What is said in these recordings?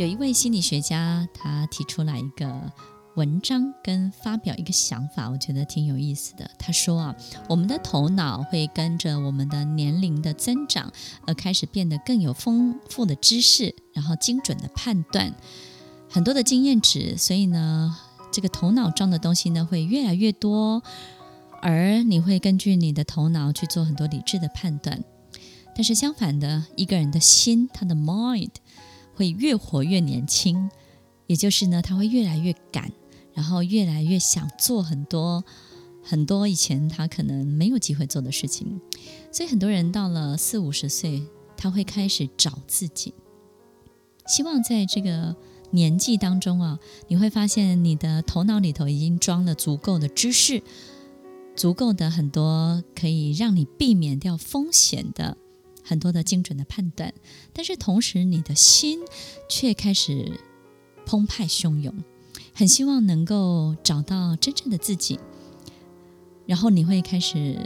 有一位心理学家，他提出来一个文章跟发表一个想法，我觉得挺有意思的。他说啊，我们的头脑会跟着我们的年龄的增长而开始变得更有丰富的知识，然后精准的判断，很多的经验值，所以呢，这个头脑装的东西呢会越来越多，而你会根据你的头脑去做很多理智的判断。但是相反的，一个人的心，他的 mind。会越活越年轻，也就是呢，他会越来越敢，然后越来越想做很多很多以前他可能没有机会做的事情。所以很多人到了四五十岁，他会开始找自己，希望在这个年纪当中啊，你会发现你的头脑里头已经装了足够的知识，足够的很多可以让你避免掉风险的。很多的精准的判断，但是同时你的心却开始澎湃汹涌，很希望能够找到真正的自己。然后你会开始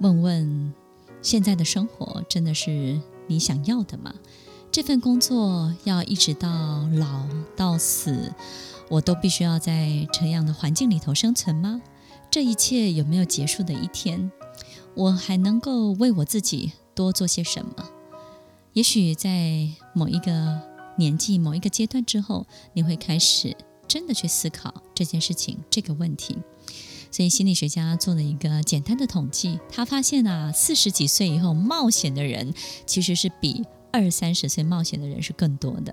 问问：现在的生活真的是你想要的吗？这份工作要一直到老到死，我都必须要在这样的环境里头生存吗？这一切有没有结束的一天？我还能够为我自己多做些什么？也许在某一个年纪、某一个阶段之后，你会开始真的去思考这件事情、这个问题。所以心理学家做了一个简单的统计，他发现啊，四十几岁以后冒险的人其实是比二三十岁冒险的人是更多的，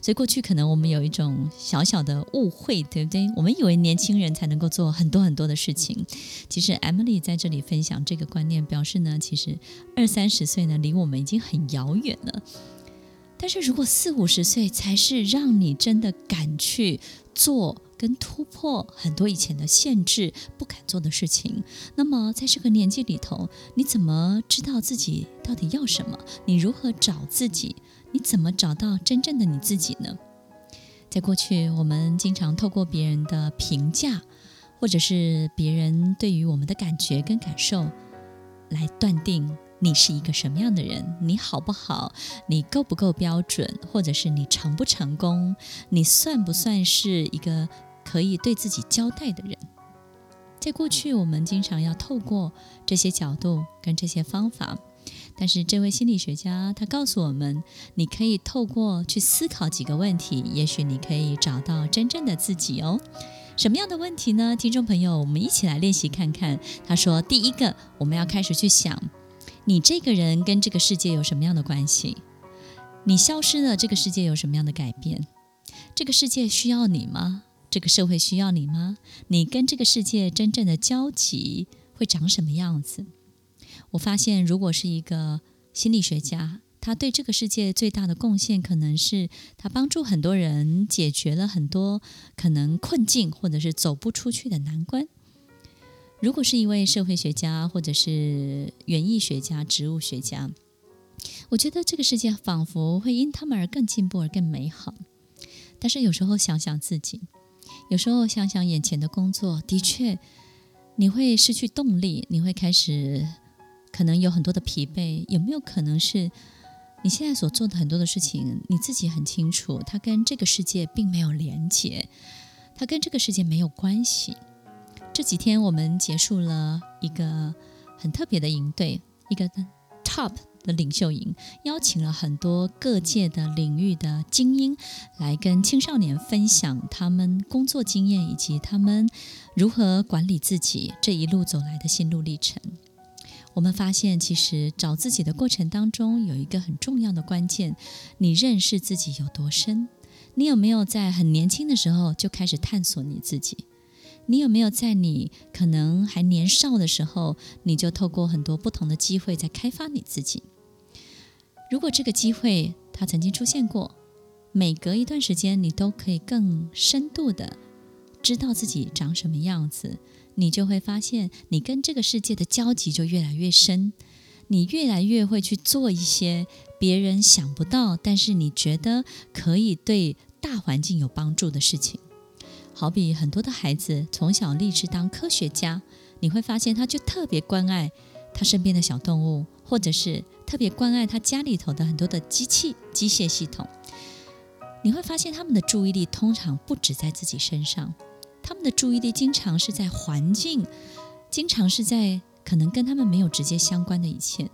所以过去可能我们有一种小小的误会，对不对？我们以为年轻人才能够做很多很多的事情。其实 Emily 在这里分享这个观念，表示呢，其实二三十岁呢，离我们已经很遥远了。但是如果四五十岁才是让你真的敢去做跟突破很多以前的限制不敢做的事情，那么在这个年纪里头，你怎么知道自己到底要什么？你如何找自己？你怎么找到真正的你自己呢？在过去，我们经常透过别人的评价，或者是别人对于我们的感觉跟感受来断定你是一个什么样的人，你好不好，你够不够标准，或者是你成不成功，你算不算是一个可以对自己交代的人。在过去，我们经常要透过这些角度跟这些方法，但是这位心理学家他告诉我们，你可以透过去思考几个问题，也许你可以找到真正的自己哦。什么样的问题呢？听众朋友，我们一起来练习看看。他说，第一个，我们要开始去想，你这个人跟这个世界有什么样的关系？你消失了，这个世界有什么样的改变？这个世界需要你吗？这个社会需要你吗？你跟这个世界真正的交集会长什么样子？我发现，如果是一个心理学家，他对这个世界最大的贡献，可能是他帮助很多人解决了很多可能困境，或者是走不出去的难关。如果是一位社会学家，或者是园艺学家、植物学家，我觉得这个世界仿佛会因他们而更进步，而更美好。但是有时候想想自己。有时候想想眼前的工作，的确，你会失去动力，你会开始可能有很多的疲惫。有没有可能是你现在所做的很多的事情，你自己很清楚，它跟这个世界并没有连接，它跟这个世界没有关系。这几天我们结束了一个很特别的营队，一个 Top。的领袖营邀请了很多各界的领域的精英来跟青少年分享他们工作经验以及他们如何管理自己这一路走来的心路历程。我们发现，其实找自己的过程当中有一个很重要的关键：你认识自己有多深？你有没有在很年轻的时候就开始探索你自己？你有没有在你可能还年少的时候，你就透过很多不同的机会在开发你自己？如果这个机会它曾经出现过，每隔一段时间你都可以更深度的知道自己长什么样子，你就会发现你跟这个世界的交集就越来越深，你越来越会去做一些别人想不到，但是你觉得可以对大环境有帮助的事情。好比很多的孩子从小立志当科学家，你会发现他就特别关爱他身边的小动物，或者是。特别关爱他家里头的很多的机器、机械系统，你会发现他们的注意力通常不止在自己身上，他们的注意力经常是在环境，经常是在可能跟他们没有直接相关的一切。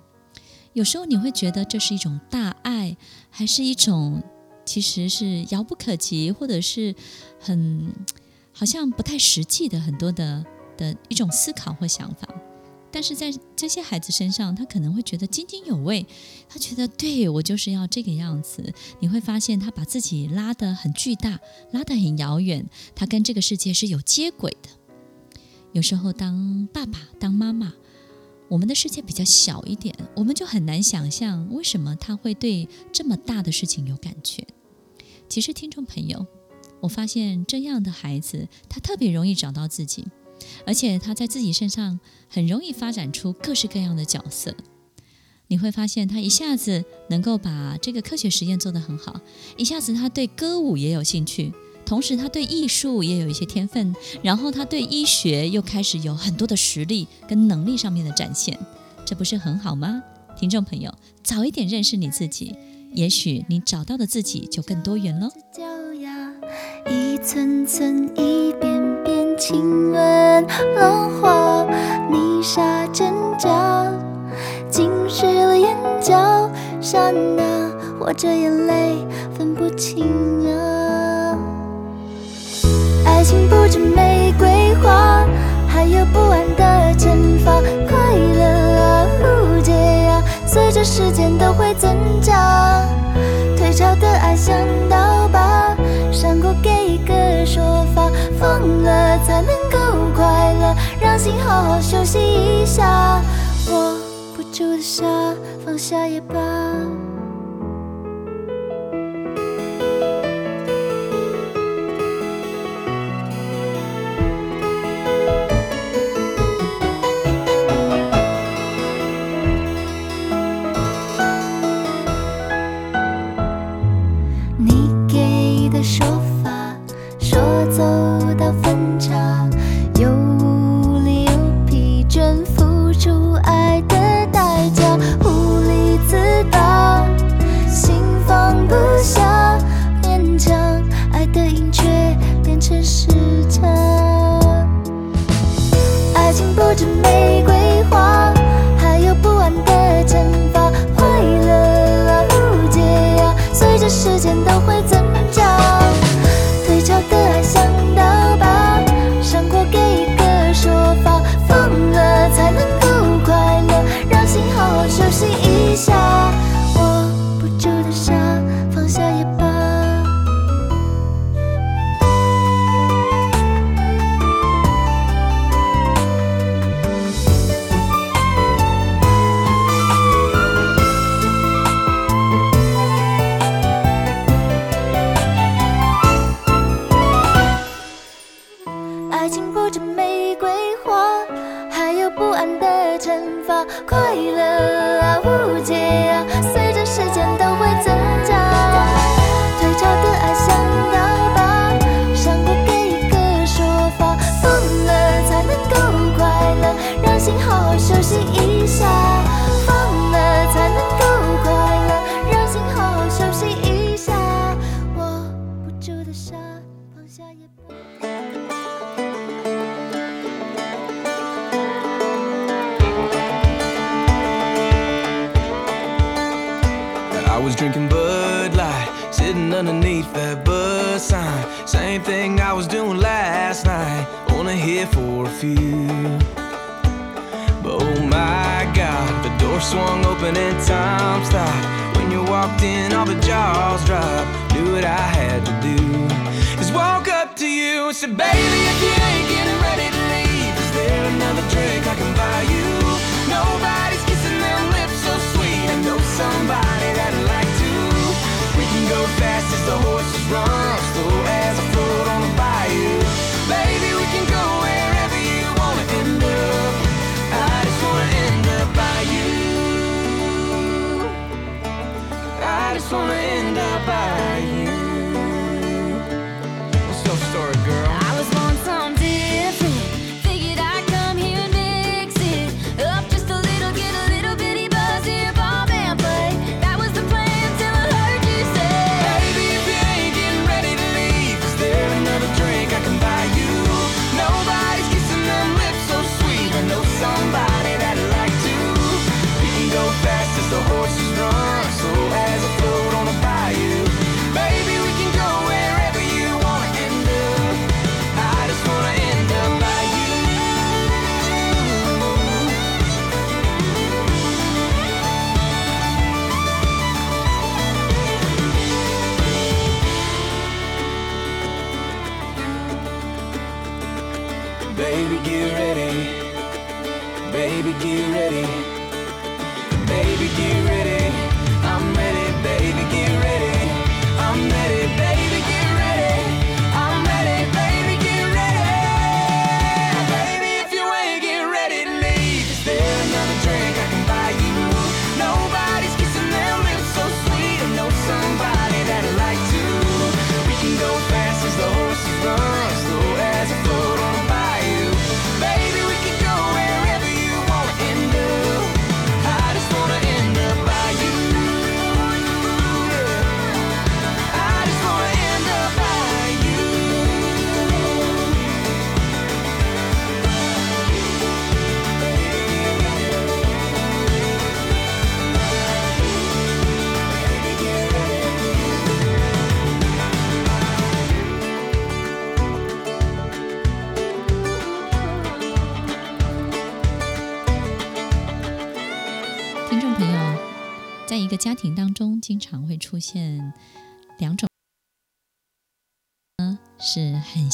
有时候你会觉得这是一种大爱，还是一种其实是遥不可及，或者是很好像不太实际的很多的的一种思考或想法。但是在这些孩子身上，他可能会觉得津津有味，他觉得对，我就是要这个样子。你会发现他把自己拉得很巨大，拉得很遥远，他跟这个世界是有接轨的。有时候当爸爸、当妈妈，我们的世界比较小一点，我们就很难想象为什么他会对这么大的事情有感觉。其实，听众朋友，我发现这样的孩子，他特别容易找到自己。而且他在自己身上很容易发展出各式各样的角色，你会发现他一下子能够把这个科学实验做得很好，一下子他对歌舞也有兴趣，同时他对艺术也有一些天分，然后他对医学又开始有很多的实力跟能力上面的展现，这不是很好吗？听众朋友，早一点认识你自己，也许你找到的自己就更多元喽。一寸寸一遍亲吻浪花，泥沙挣扎，浸湿了眼角，刹那或者眼泪分不清啊。爱情不止玫瑰花，还有不安的惩罚，快乐啊，误解啊，随着时间都会增加。退潮的爱像刀疤，伤口给一个说法，放了才能够快乐，让心好好休息一下。握不住的沙，放下也罢。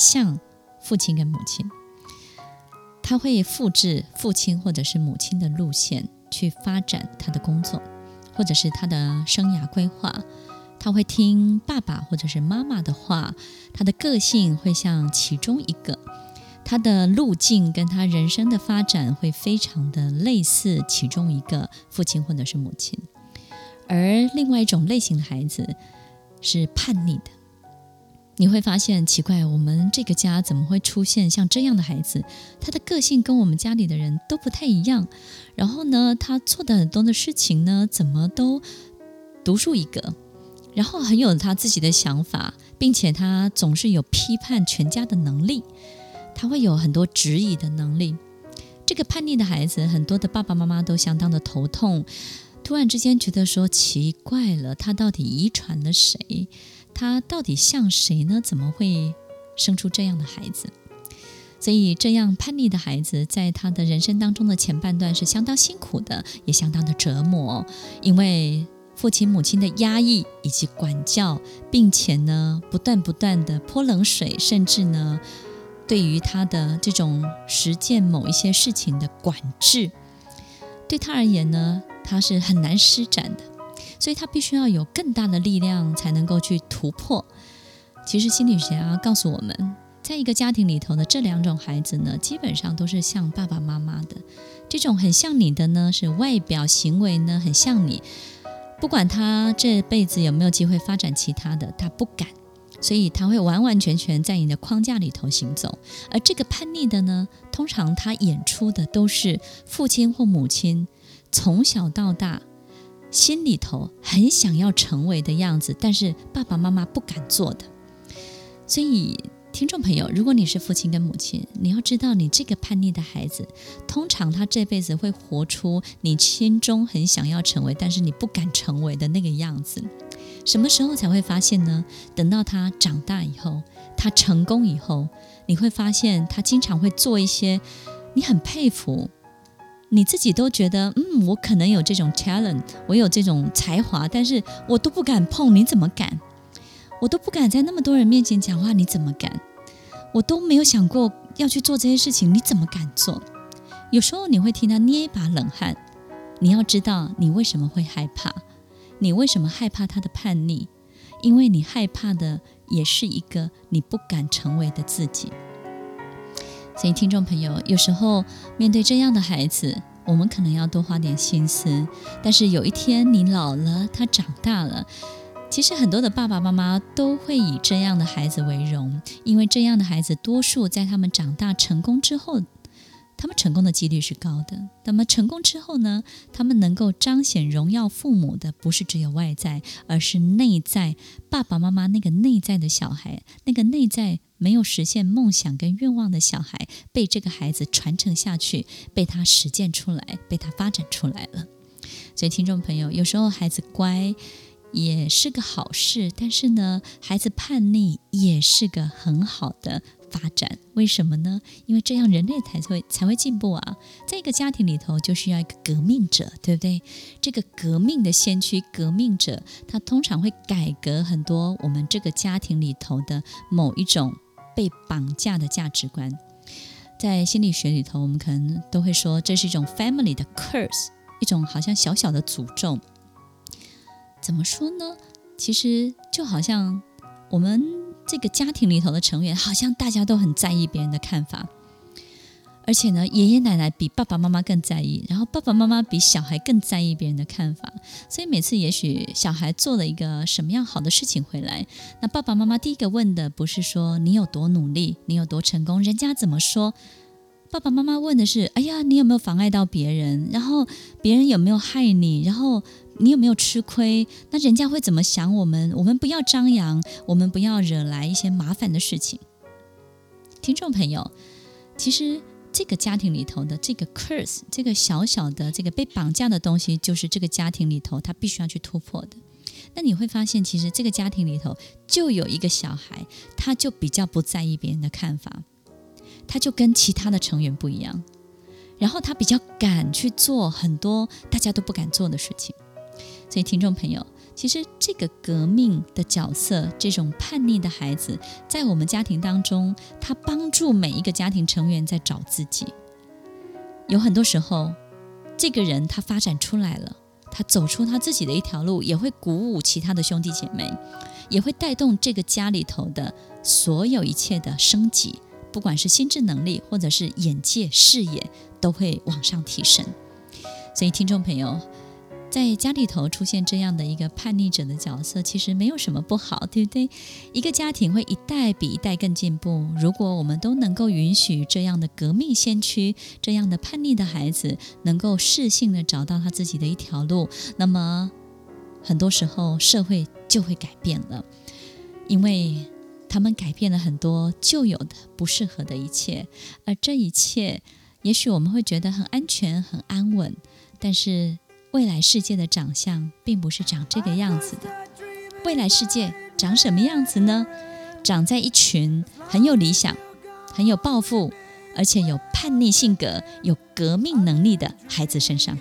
像父亲跟母亲，他会复制父亲或者是母亲的路线去发展他的工作，或者是他的生涯规划，他会听爸爸或者是妈妈的话，他的个性会像其中一个，他的路径跟他人生的发展会非常的类似其中一个父亲或者是母亲。而另外一种类型的孩子是叛逆的，你会发现奇怪，我们这个家怎么会出现像这样的孩子？他的个性跟我们家里的人都不太一样，然后呢，他做的很多的事情呢，怎么都独树一格，然后很有他自己的想法，并且他总是有批判全家的能力，他会有很多质疑的能力。这个叛逆的孩子，很多的爸爸妈妈都相当的头痛，突然之间觉得说奇怪了，他到底遗传了谁？他到底像谁呢？怎么会生出这样的孩子？所以，这样叛逆的孩子，在他的人生当中的前半段是相当辛苦的，也相当的折磨，因为父亲母亲的压抑以及管教，并且呢，不断不断的泼冷水，甚至呢，对于他的这种实践某一些事情的管制，对他而言呢，他是很难施展的，所以他必须要有更大的力量才能够去突破。其实心理学家告诉我们，在一个家庭里头的这两种孩子呢，基本上都是像爸爸妈妈的。这种很像你的呢，是外表行为呢很像你，不管他这辈子有没有机会发展其他的，他不敢。所以他会完完全全在你的框架里头行走，而这个叛逆的呢，通常他演出的都是父亲或母亲从小到大心里头很想要成为的样子，但是爸爸妈妈不敢做的。所以，听众朋友，如果你是父亲跟母亲，你要知道，你这个叛逆的孩子，通常他这辈子会活出你心中很想要成为，但是你不敢成为的那个样子。什么时候才会发现呢？等到他长大以后，他成功以后，你会发现他经常会做一些你很佩服，你自己都觉得，嗯，我可能有这种 talent，我有这种才华，但是我都不敢碰，你怎么敢？我都不敢在那么多人面前讲话，你怎么敢？我都没有想过要去做这些事情，你怎么敢做？有时候你会替他捏一把冷汗，你要知道你为什么会害怕。你为什么害怕他的叛逆？因为你害怕的也是一个你不敢成为的自己。所以，听众朋友，有时候面对这样的孩子，我们可能要多花点心思。但是有一天你老了，他长大了，其实很多的爸爸妈妈都会以这样的孩子为荣，因为这样的孩子多数在他们长大成功之后。他们成功的几率是高的。那么成功之后呢？他们能够彰显荣耀父母的，不是只有外在，而是内在。爸爸妈妈那个内在的小孩，那个内在没有实现梦想跟愿望的小孩，被这个孩子传承下去，被他实践出来，被他发展出来了。所以，听众朋友，有时候孩子乖也是个好事，但是呢，孩子叛逆也是个很好的。发展为什么呢？因为这样人类才会才会进步啊！在一个家庭里头，就需要一个革命者，对不对？这个革命的先驱、革命者，他通常会改革很多我们这个家庭里头的某一种被绑架的价值观。在心理学里头，我们可能都会说，这是一种 family 的 curse，一种好像小小的诅咒。怎么说呢？其实就好像我们。这个家庭里头的成员，好像大家都很在意别人的看法，而且呢，爷爷奶奶比爸爸妈妈更在意，然后爸爸妈妈比小孩更在意别人的看法。所以每次，也许小孩做了一个什么样好的事情回来，那爸爸妈妈第一个问的不是说你有多努力，你有多成功，人家怎么说？爸爸妈妈问的是：哎呀，你有没有妨碍到别人？然后别人有没有害你？然后。你有没有吃亏？那人家会怎么想我们？我们不要张扬，我们不要惹来一些麻烦的事情。听众朋友，其实这个家庭里头的这个 curse，这个小小的这个被绑架的东西，就是这个家庭里头他必须要去突破的。那你会发现，其实这个家庭里头就有一个小孩，他就比较不在意别人的看法，他就跟其他的成员不一样，然后他比较敢去做很多大家都不敢做的事情。所以，听众朋友，其实这个革命的角色，这种叛逆的孩子，在我们家庭当中，他帮助每一个家庭成员在找自己。有很多时候，这个人他发展出来了，他走出他自己的一条路，也会鼓舞其他的兄弟姐妹，也会带动这个家里头的所有一切的升级，不管是心智能力或者是眼界视野，都会往上提升。所以，听众朋友。在家里头出现这样的一个叛逆者的角色，其实没有什么不好，对不对？一个家庭会一代比一代更进步。如果我们都能够允许这样的革命先驱、这样的叛逆的孩子能够适性的找到他自己的一条路，那么很多时候社会就会改变了，因为他们改变了很多旧有的不适合的一切，而这一切也许我们会觉得很安全、很安稳，但是未来世界的长相并不是长这个样子的。未来世界长什么样子呢？长在一群很有理想、很有抱负，而且有叛逆性格、有革命能力的孩子身上。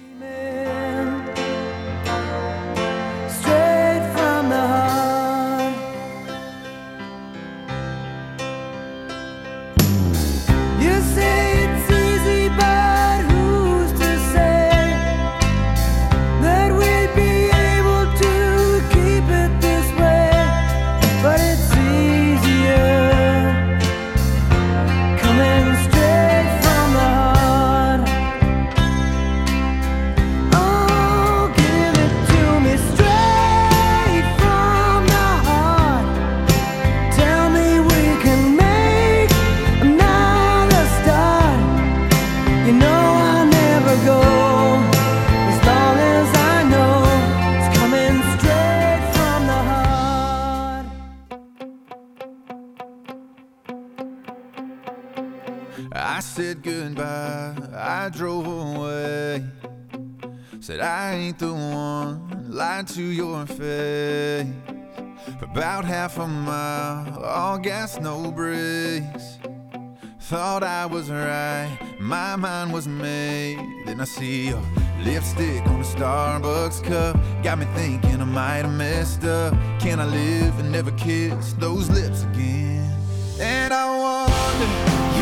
I was right, my mind was made. Then I see your lipstick on a Starbucks cup. Got me thinking I might have messed up. Can I live and never kiss those lips again? And I wonder,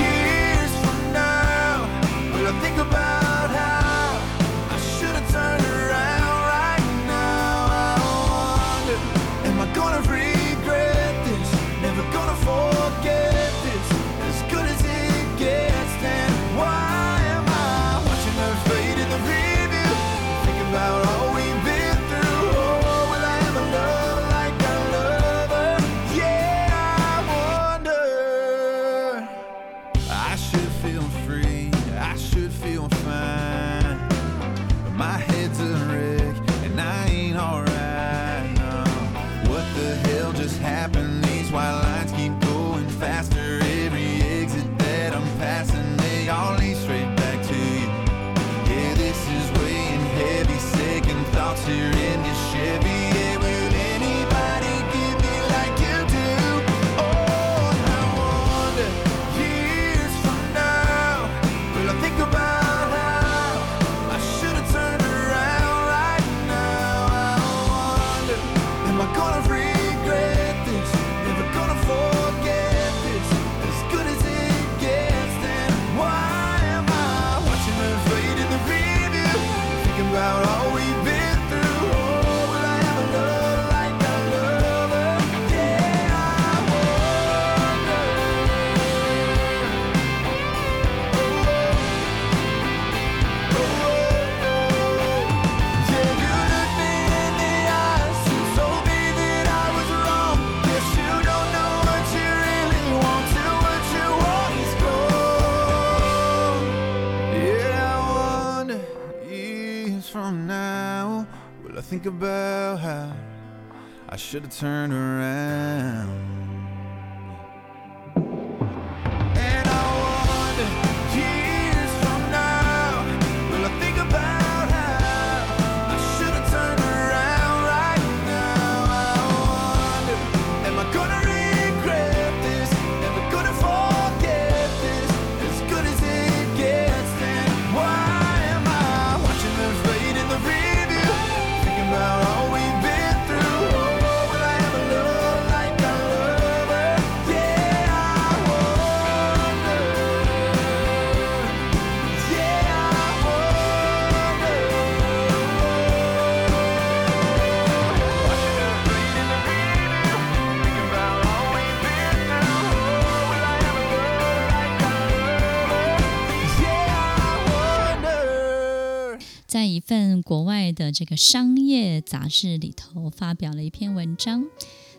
should have turned around? 在一份国外的这个商业杂志里头发表了一篇文章。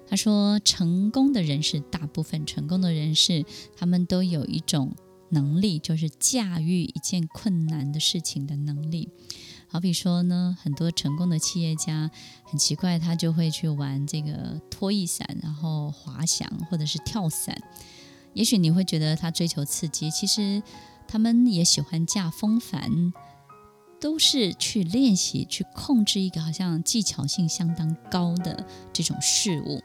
他说，成功的人士，大部分成功的人士，他们都有一种能力，就是驾驭一件困难的事情的能力。好比说呢，很多成功的企业家很奇怪，他就会去玩这个拖曳伞，然后滑翔或者是跳伞。也许你会觉得他追求刺激，其实。他们也喜欢驾风帆，都是去练习去控制一个好像技巧性相当高的这种事物。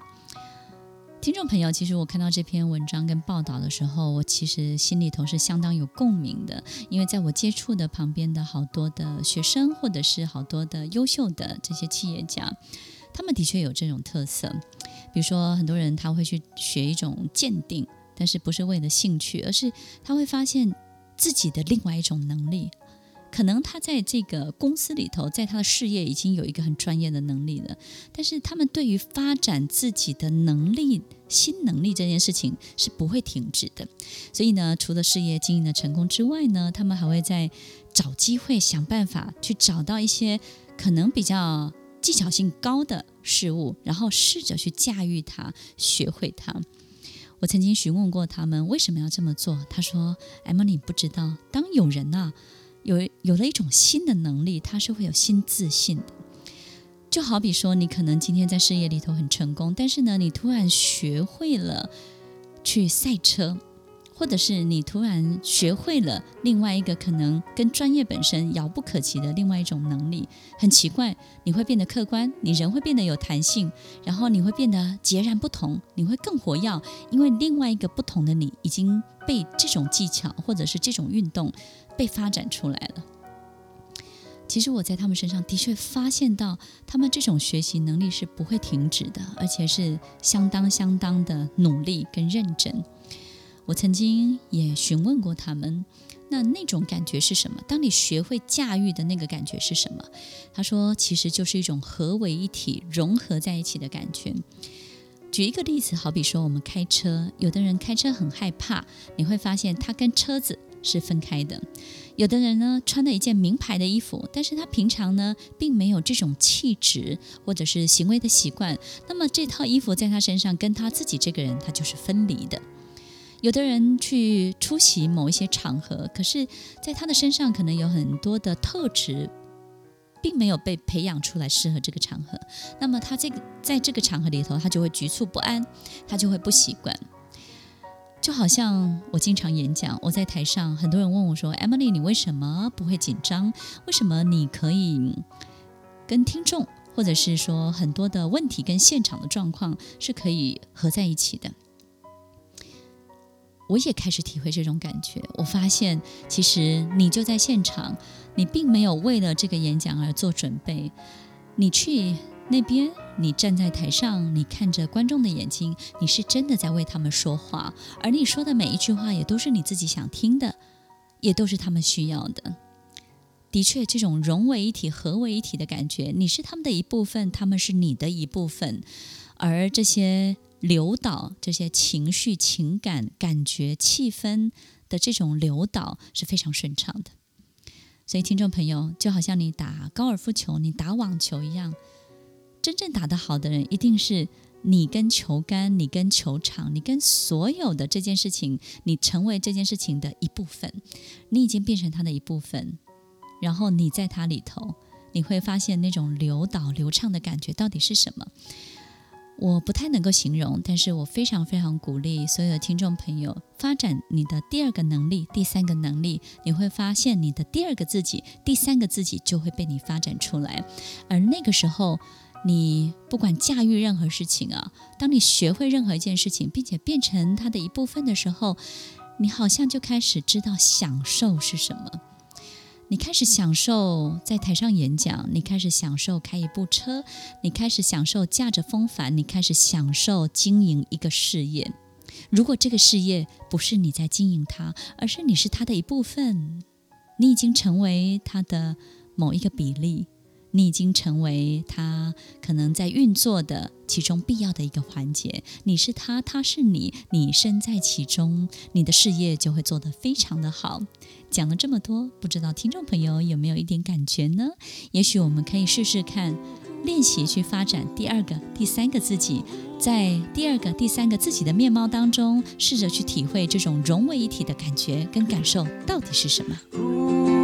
听众朋友，其实我看到这篇文章跟报道的时候，我其实心里头是相当有共鸣的，因为在我接触的旁边的好多的学生，或者是好多的优秀的这些企业家，他们的确有这种特色。比如说，很多人他会去学一种鉴定，但是不是为了兴趣，而是他会发现自己的另外一种能力。可能他在这个公司里头，在他的事业已经有一个很专业的能力了，但是他们对于发展自己的能力、新能力这件事情是不会停止的。所以呢，除了事业经营的成功之外呢，他们还会在找机会、想办法去找到一些可能比较技巧性高的事物，然后试着去驾驭它、学会它。我曾经询问过他们为什么要这么做，他说：“Emily 不知道，当有人啊。”有有了一种新的能力，他是会有新自信的。就好比说，你可能今天在事业里头很成功，但是呢，你突然学会了去赛车，或者是你突然学会了另外一个可能跟专业本身遥不可及的另外一种能力。很奇怪，你会变得客观，你人会变得有弹性，然后你会变得截然不同，你会更活跃，因为另外一个不同的你已经被这种技巧或者是这种运动。被发展出来了。其实我在他们身上的确发现到，他们这种学习能力是不会停止的，而且是相当相当的努力跟认真。我曾经也询问过他们，那那种感觉是什么？当你学会驾驭的那个感觉是什么？他说，其实就是一种合为一体、融合在一起的感觉。举一个例子，好比说我们开车，有的人开车很害怕，你会发现他跟车子。是分开的。有的人呢，穿了一件名牌的衣服，但是他平常呢，并没有这种气质或者是行为的习惯。那么这套衣服在他身上，跟他自己这个人，他就是分离的。有的人去出席某一些场合，可是在他的身上可能有很多的特质，并没有被培养出来适合这个场合。那么他这个在这个场合里头，他就会局促不安，他就会不习惯。就好像我经常演讲，我在台上，很多人问我说：“Emily，你为什么不会紧张？为什么你可以跟听众，或者是说很多的问题跟现场的状况是可以合在一起的？”我也开始体会这种感觉。我发现，其实你就在现场，你并没有为了这个演讲而做准备，你去。那边，你站在台上，你看着观众的眼睛，你是真的在为他们说话，而你说的每一句话也都是你自己想听的，也都是他们需要的。的确，这种融为一体、合为一体的感觉，你是他们的一部分，他们是你的一部分，而这些流导、这些情绪、情感、感觉、气氛的这种流导是非常顺畅的。所以，听众朋友，就好像你打高尔夫球、你打网球一样。真正打得好的人，一定是你跟球杆、你跟球场、你跟所有的这件事情，你成为这件事情的一部分，你已经变成他的一部分，然后你在它里头，你会发现那种流导流畅的感觉到底是什么？我不太能够形容，但是我非常非常鼓励所有的听众朋友发展你的第二个能力、第三个能力，你会发现你的第二个自己、第三个自己就会被你发展出来，而那个时候。你不管驾驭任何事情啊，当你学会任何一件事情，并且变成它的一部分的时候，你好像就开始知道享受是什么。你开始享受在台上演讲，你开始享受开一部车，你开始享受驾着风帆，你开始享受经营一个事业。如果这个事业不是你在经营它，而是你是它的一部分，你已经成为它的某一个比例。你已经成为他可能在运作的其中必要的一个环节。你是他，他是你，你身在其中，你的事业就会做得非常的好。讲了这么多，不知道听众朋友有没有一点感觉呢？也许我们可以试试看，练习去发展第二个、第三个自己，在第二个、第三个自己的面貌当中，试着去体会这种融为一体的感觉跟感受到底是什么。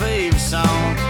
fave song.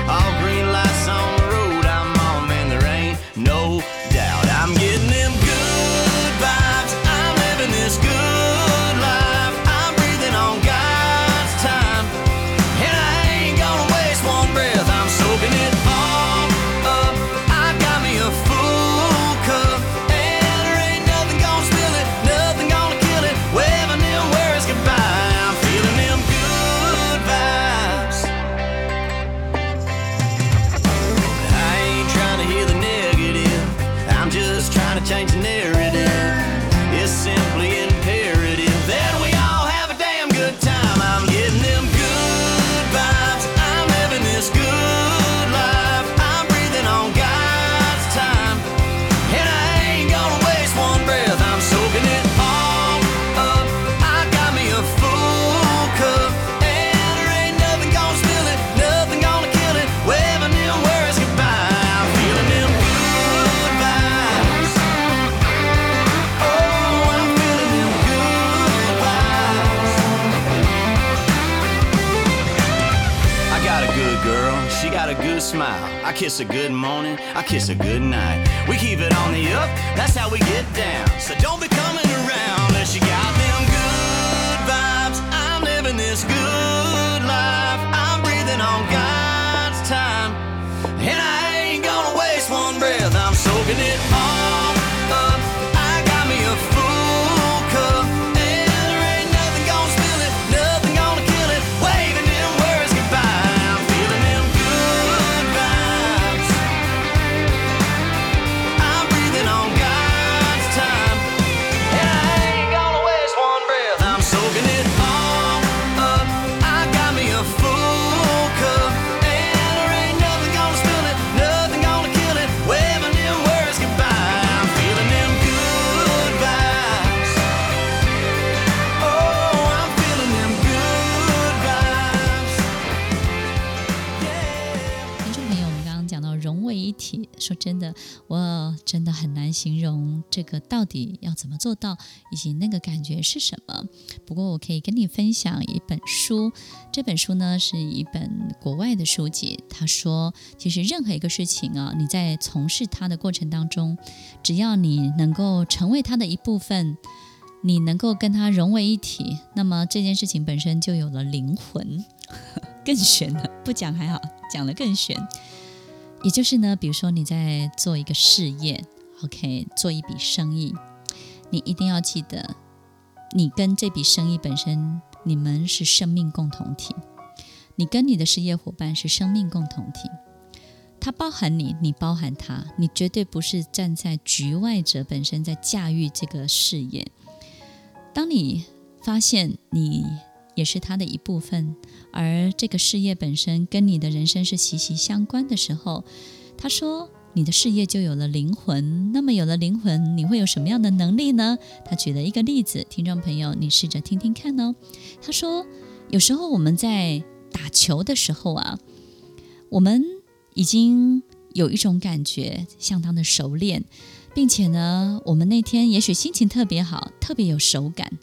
Her good morning, I kiss a good night. We keep it on the up, that's how we get down. So don't be coming around unless you got 真的，我真的很难形容这个到底要怎么做到，以及那个感觉是什么。不过我可以跟你分享一本书，这本书呢是一本国外的书籍。他说，其实任何一个事情啊，你在从事它的过程当中，只要你能够成为它的一部分，你能够跟它融为一体，那么这件事情本身就有了灵魂。更玄了，不讲还好，讲了更玄。也就是呢，比如说你在做一个事业，OK，做一笔生意，你一定要记得，你跟这笔生意本身，你们是生命共同体，你跟你的事业伙伴是生命共同体，他包含你，你包含他，你绝对不是站在局外者本身在驾驭这个事业。当你发现你也是他的一部分，而这个事业本身跟你的人生是息息相关的时候，他说你的事业就有了灵魂。那么有了灵魂，你会有什么样的能力呢？他举了一个例子，听众朋友，你试着听听看哦。他说，有时候我们在打球的时候啊，我们已经有一种感觉，相当的熟练，并且呢，我们那天也许心情特别好，特别有手感。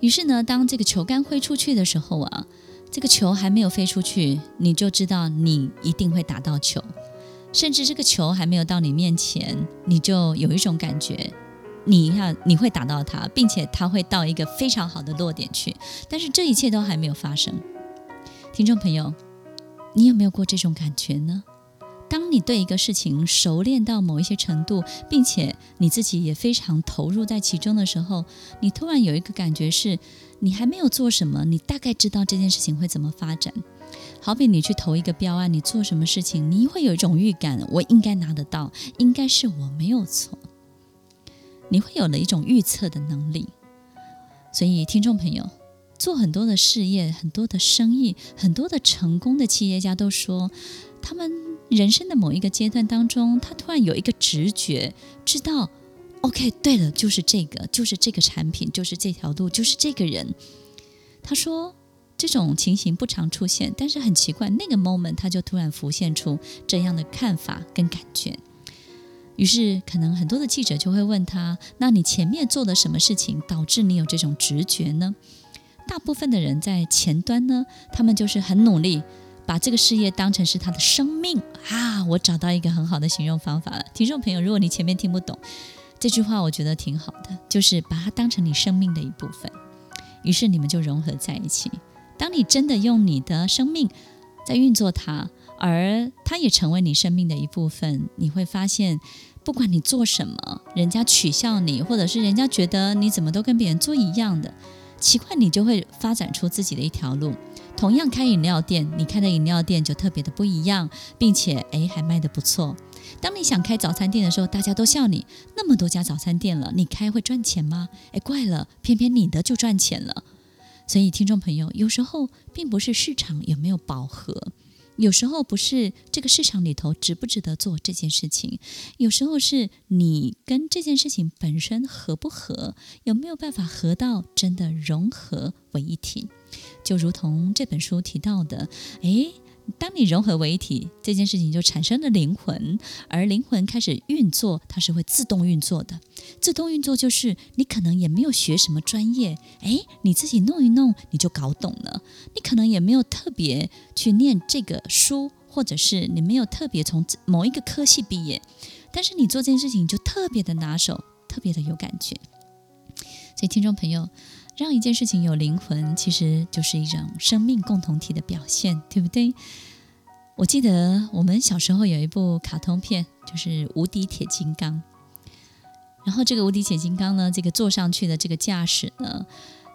于是呢，当这个球杆挥出去的时候啊，这个球还没有飞出去，你就知道你一定会打到球。甚至这个球还没有到你面前，你就有一种感觉，你要你会打到它，并且它会到一个非常好的落点去。但是这一切都还没有发生。听众朋友，你有没有过这种感觉呢？当你对一个事情熟练到某一些程度，并且你自己也非常投入在其中的时候，你突然有一个感觉是，你还没有做什么，你大概知道这件事情会怎么发展。好比你去投一个标案，你做什么事情，你会有一种预感，我应该拿得到，应该是我没有错。你会有了一种预测的能力。所以，听众朋友，做很多的事业、很多的生意、很多的成功的企业家都说，他们人生的某一个阶段当中，他突然有一个直觉，知道，OK，对了，就是这个，就是这个产品，就是这条路，就是这个人。他说。这种情形不常出现，但是很奇怪，那个 moment 他就突然浮现出这样的看法跟感觉。于是，可能很多的记者就会问他：“那你前面做了什么事情，导致你有这种直觉呢？”大部分的人在前端呢，他们就是很努力，把这个事业当成是他的生命啊！我找到一个很好的形容方法了，听众朋友，如果你前面听不懂这句话，我觉得挺好的，就是把它当成你生命的一部分。于是你们就融合在一起。当你真的用你的生命在运作它，而它也成为你生命的一部分，你会发现，不管你做什么，人家取笑你，或者是人家觉得你怎么都跟别人做一样的，奇怪，你就会发展出自己的一条路。同样开饮料店，你开的饮料店就特别的不一样，并且诶还卖得不错。当你想开早餐店的时候，大家都笑你，那么多家早餐店了，你开会赚钱吗？诶，怪了，偏偏你的就赚钱了。所以，听众朋友，有时候并不是市场有没有饱和，有时候不是这个市场里头值不值得做这件事情，有时候是你跟这件事情本身合不合，有没有办法合到真的融合为一体。就如同这本书提到的，诶。当你融合为一体，这件事情就产生了灵魂，而灵魂开始运作，它是会自动运作的。自动运作就是你可能也没有学什么专业，诶，你自己弄一弄，你就搞懂了。你可能也没有特别去念这个书，或者是你没有特别从某一个科系毕业，但是你做这件事情就特别的拿手，特别的有感觉。所以，听众朋友。让一件事情有灵魂，其实就是一种生命共同体的表现，对不对？我记得我们小时候有一部卡通片，就是《无敌铁金刚》。然后这个无敌铁金刚呢，这个坐上去的这个驾驶呢，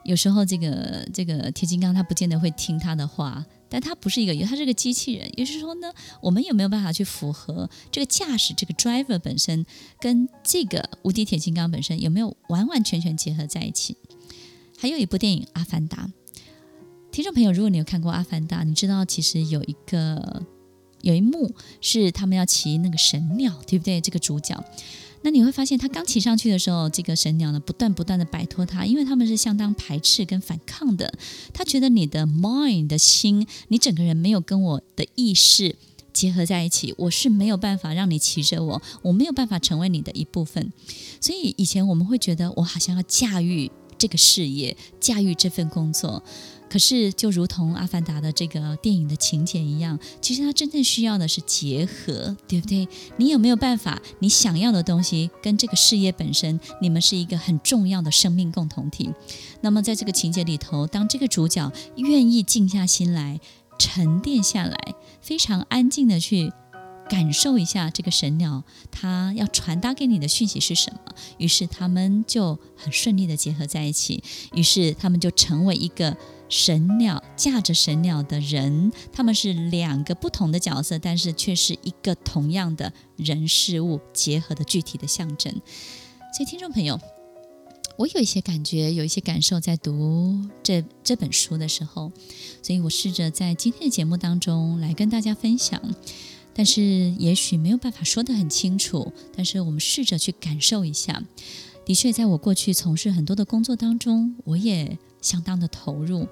有时候这个这个铁金刚他不见得会听他的话，但他不是一个，他是个机器人。也就是说呢，我们有没有办法去符合这个驾驶这个 driver 本身，跟这个无敌铁金刚本身有没有完完全全结合在一起？还有一部电影《阿凡达》，听众朋友，如果你有看过《阿凡达》，你知道其实有一个有一幕是他们要骑那个神鸟，对不对？这个主角，那你会发现他刚骑上去的时候，这个神鸟呢不断不断的摆脱他，因为他们是相当排斥跟反抗的。他觉得你的 mind 的心，你整个人没有跟我的意识结合在一起，我是没有办法让你骑着我，我没有办法成为你的一部分。所以以前我们会觉得，我好像要驾驭。这个事业，驾驭这份工作，可是就如同《阿凡达》的这个电影的情节一样，其实它真正需要的是结合，对不对？你有没有办法？你想要的东西跟这个事业本身，你们是一个很重要的生命共同体。那么在这个情节里头，当这个主角愿意静下心来，沉淀下来，非常安静的去。感受一下这个神鸟，它要传达给你的讯息是什么？于是他们就很顺利的结合在一起，于是他们就成为一个神鸟，驾着神鸟的人。他们是两个不同的角色，但是却是一个同样的人事物结合的具体的象征。所以，听众朋友，我有一些感觉，有一些感受，在读这这本书的时候，所以我试着在今天的节目当中来跟大家分享。但是也许没有办法说得很清楚，但是我们试着去感受一下。的确，在我过去从事很多的工作当中，我也相当的投入。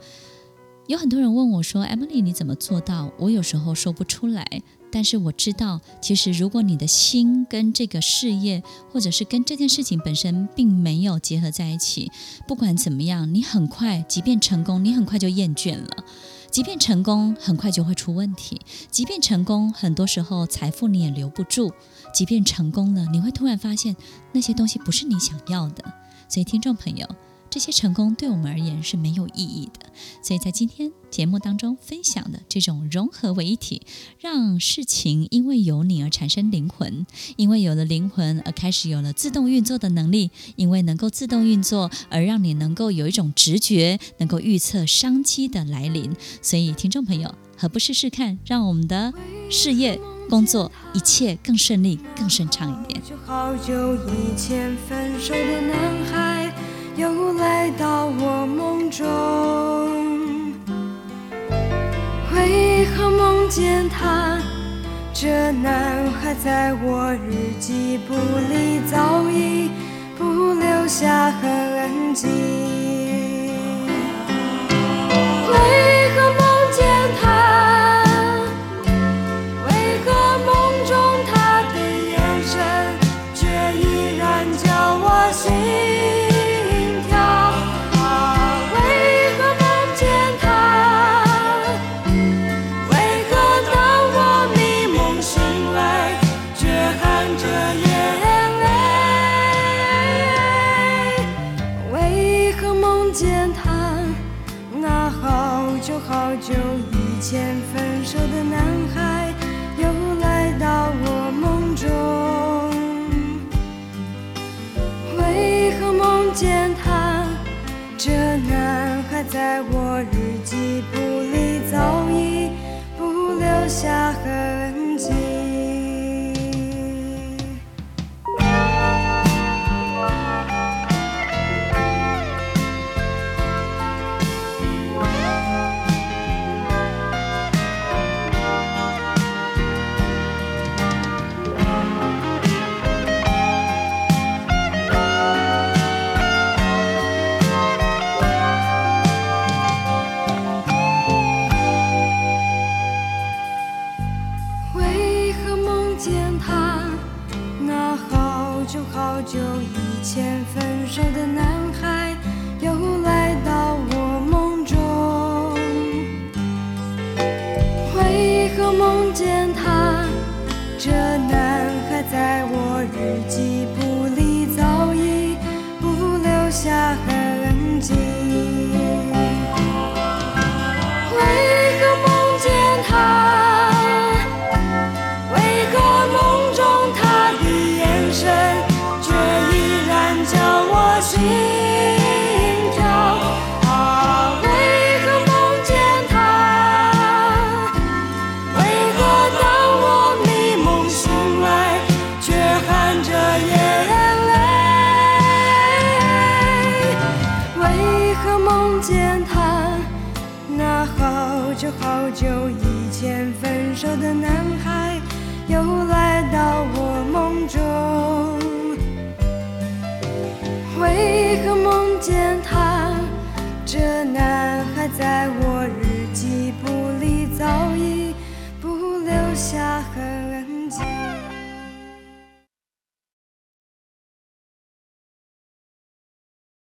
有很多人问我说：“Emily，你怎么做到？”我有时候说不出来，但是我知道，其实如果你的心跟这个事业，或者是跟这件事情本身并没有结合在一起，不管怎么样，你很快，即便成功，你很快就厌倦了。即便成功，很快就会出问题；即便成功，很多时候财富你也留不住；即便成功了，你会突然发现那些东西不是你想要的。所以，听众朋友，这些成功对我们而言是没有意义的。所以在今天节目当中分享的这种融合为一体，让事情因为有你而产生灵魂，因为有了灵魂而开始有了自动运作的能力，因为能够自动运作而让你能够有一种直觉，能够预测商机的来临。所以听众朋友，何不试试看，让我们的事业、工作一切更顺利、更顺畅一点？好久好久以前分手的男孩，又来到我梦中。为何梦见他？这男孩在我日记簿里早已不留下痕迹。好久好久以前，分手的男孩。